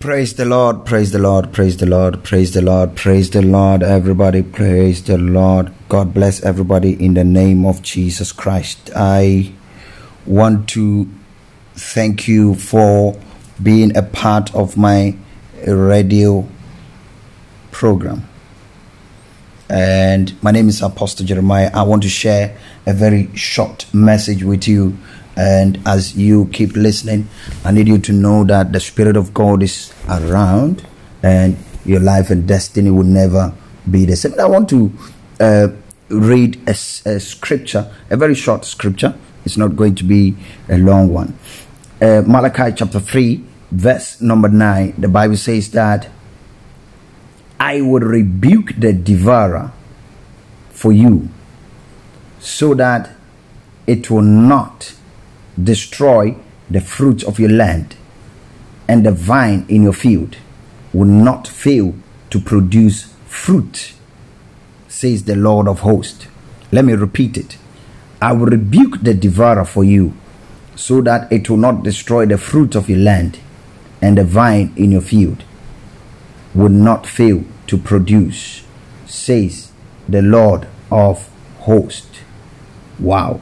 Praise the Lord, praise the Lord, praise the Lord, praise the Lord, praise the Lord, everybody, praise the Lord. God bless everybody in the name of Jesus Christ. I want to thank you for being a part of my radio program. And my name is Apostle Jeremiah. I want to share a very short message with you and as you keep listening, I need you to know that the Spirit of God is around and your life and destiny will never be the same. I want to uh, read a, a, scripture, a very short scripture. It's not going to be a long one. Uh, Malachi chapter 3, verse number 9, the Bible says that I will rebuke the devourer for you so that it will not destroy the fruits of your land, and the vine in your field will not fail to produce fruit, says the Lord of hosts. Let me repeat it. I will rebuke the devourer for you, so that it will not destroy the fruit of your land, and the vine in your field will not fail to produce, says the Lord of hosts. Wow.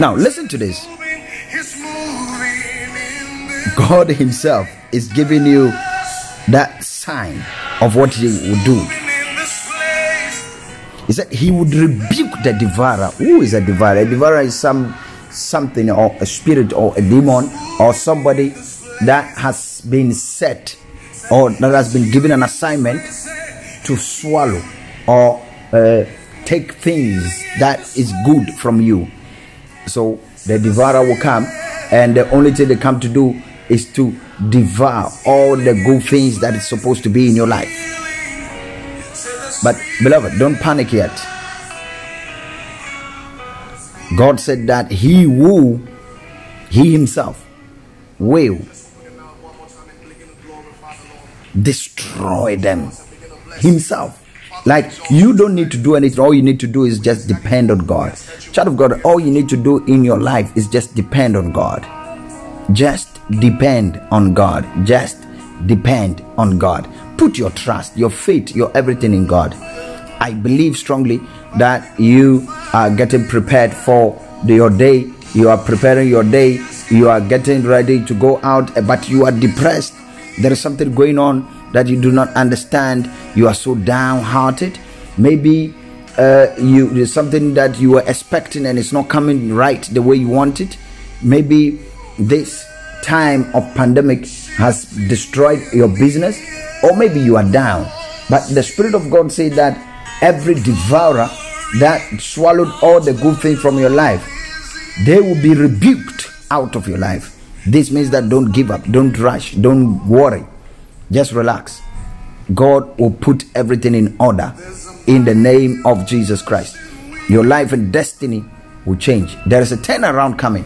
Now, listen to this. God Himself is giving you that sign of what He will do. He said He would rebuke the devourer. Who is a devourer? A devourer is some something or a spirit or a demon or somebody that has been set or that has been given an assignment to swallow or uh, take things that is good from you so the devourer will come, and the only thing they come to do is to devour all the good things that is supposed to be in your life. But, beloved, don't panic yet. God said that He will, He Himself will destroy them Himself. Like you don't need to do anything. All you need to do is just depend on God. Child of God, all you need to do in your life is just depend on God. Just depend on God. Just depend on God. Put your trust, your faith, your everything in God. I believe strongly that you are getting prepared for your day. You are preparing your day. You are getting ready to go out, but you are depressed. There is something going on that you do not understand. You are so downhearted. Maybe uh, you there's something that you were expecting and it's not coming right the way you want it. Maybe this time of pandemic has destroyed your business, or maybe you are down. But the Spirit of God said that every devourer that swallowed all the good things from your life, they will be rebuked out of your life. This means that don't give up, don't rush, don't worry. Just relax. God will put everything in order in the name of Jesus Christ. Your life and destiny will change. There is a turnaround coming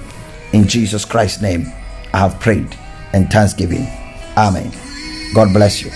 in Jesus Christ's name. I have prayed and thanksgiving. Amen. God bless you.